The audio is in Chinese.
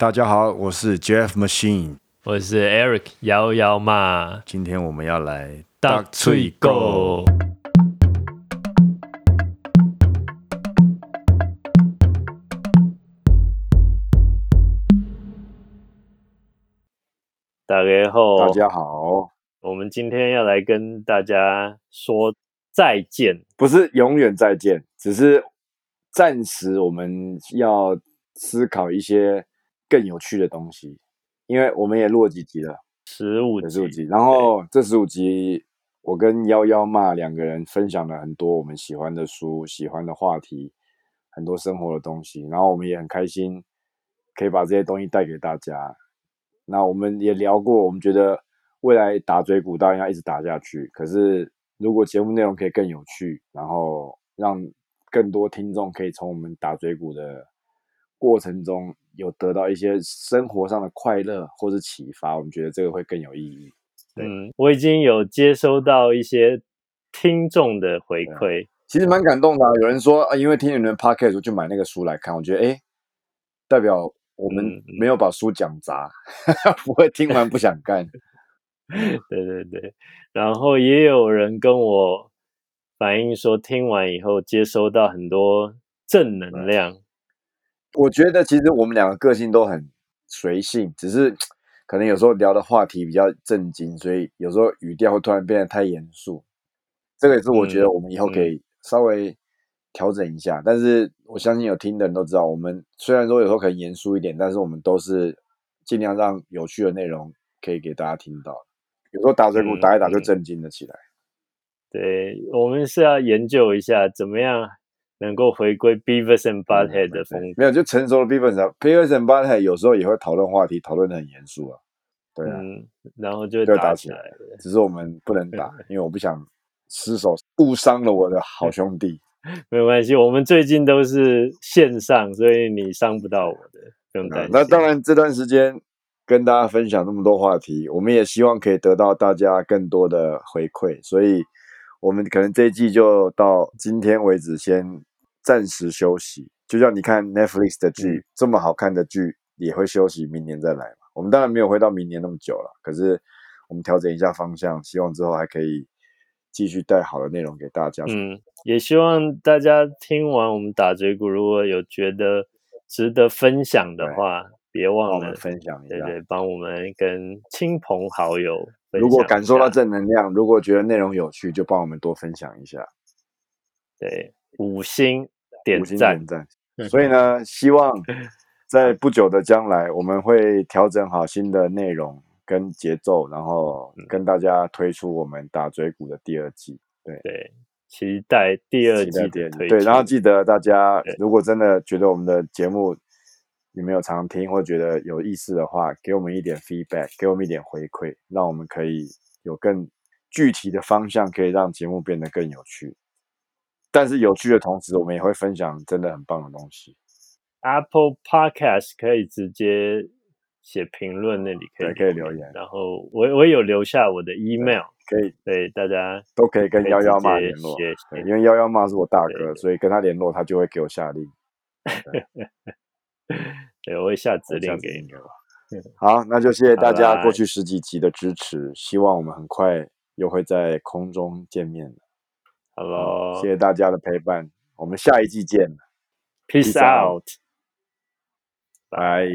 大家好，我是 Jeff Machine，我是 Eric 摇摇嘛，今天我们要来大脆狗。大家好，大家好，我们今天要来跟大家说再见，不是永远再见，只是暂时我们要思考一些更有趣的东西，因为我们也录了几集了，十五十五集，然后这十五集我跟幺幺骂两个人分享了很多我们喜欢的书、喜欢的话题，很多生活的东西，然后我们也很开心可以把这些东西带给大家。那我们也聊过，我们觉得未来打追股当然要一直打下去。可是如果节目内容可以更有趣，然后让更多听众可以从我们打追股的过程中有得到一些生活上的快乐或是启发，我们觉得这个会更有意义。嗯，我已经有接收到一些听众的回馈，其实蛮感动的。有人说啊，因为听你们 podcast 就买那个书来看，我觉得哎，代表。我们没有把书讲砸，不会听完不想干。对对对，然后也有人跟我反映说，听完以后接收到很多正能量。我觉得其实我们两个个性都很随性，只是 可能有时候聊的话题比较震惊，所以有时候语调会突然变得太严肃。这个也是我觉得我们以后可以稍微。调整一下，但是我相信有听的人都知道，我们虽然说有时候可能严肃一点，但是我们都是尽量让有趣的内容可以给大家听到。有时候打水鼓打一打就震惊了起来。对，我们是要研究一下怎么样能够回归 Beavers and Butthead 的风格。没有，就成熟的 Beavers Beavers and Butthead 有时候也会讨论话题，讨论的很严肃啊。对啊，然后就打起来。只是我们不能打，因为我不想失手误伤了我的好兄弟。没有关系，我们最近都是线上，所以你伤不到我的，不用担心。那当然，这段时间跟大家分享那么多话题，我们也希望可以得到大家更多的回馈，所以我们可能这一季就到今天为止，先暂时休息。就像你看 Netflix 的剧，这么好看的剧也会休息，明年再来嘛。我们当然没有回到明年那么久了，可是我们调整一下方向，希望之后还可以。继续带好的内容给大家。嗯，也希望大家听完我们打嘴鼓，如果有觉得值得分享的话，别忘了分享一下，对对，帮我们跟亲朋好友。如果感受到正能量，如果觉得内容有趣，就帮我们多分享一下。对，五星点赞赞。所以呢，希望 在不久的将来，我们会调整好新的内容。跟节奏，然后跟大家推出我们打嘴鼓的第二季，对对，期待第二季的推对，然后记得大家如果真的觉得我们的节目你没有常听或觉得有意思的话，给我们一点 feedback，给我们一点回馈，让我们可以有更具体的方向，可以让节目变得更有趣。但是有趣的同时，我们也会分享真的很棒的东西。Apple Podcast 可以直接。写评论那里可以可以留言，然后我我有留下我的 email，可以对大家都可以跟幺幺妈联络，因为幺幺妈是我大哥，所以跟他联络他就会给我下令。对，我会下指令给你。好，那就谢谢大家过去十几集的支持，希望我们很快又会在空中见面。Hello，谢谢大家的陪伴，我们下一季见，Peace out，拜。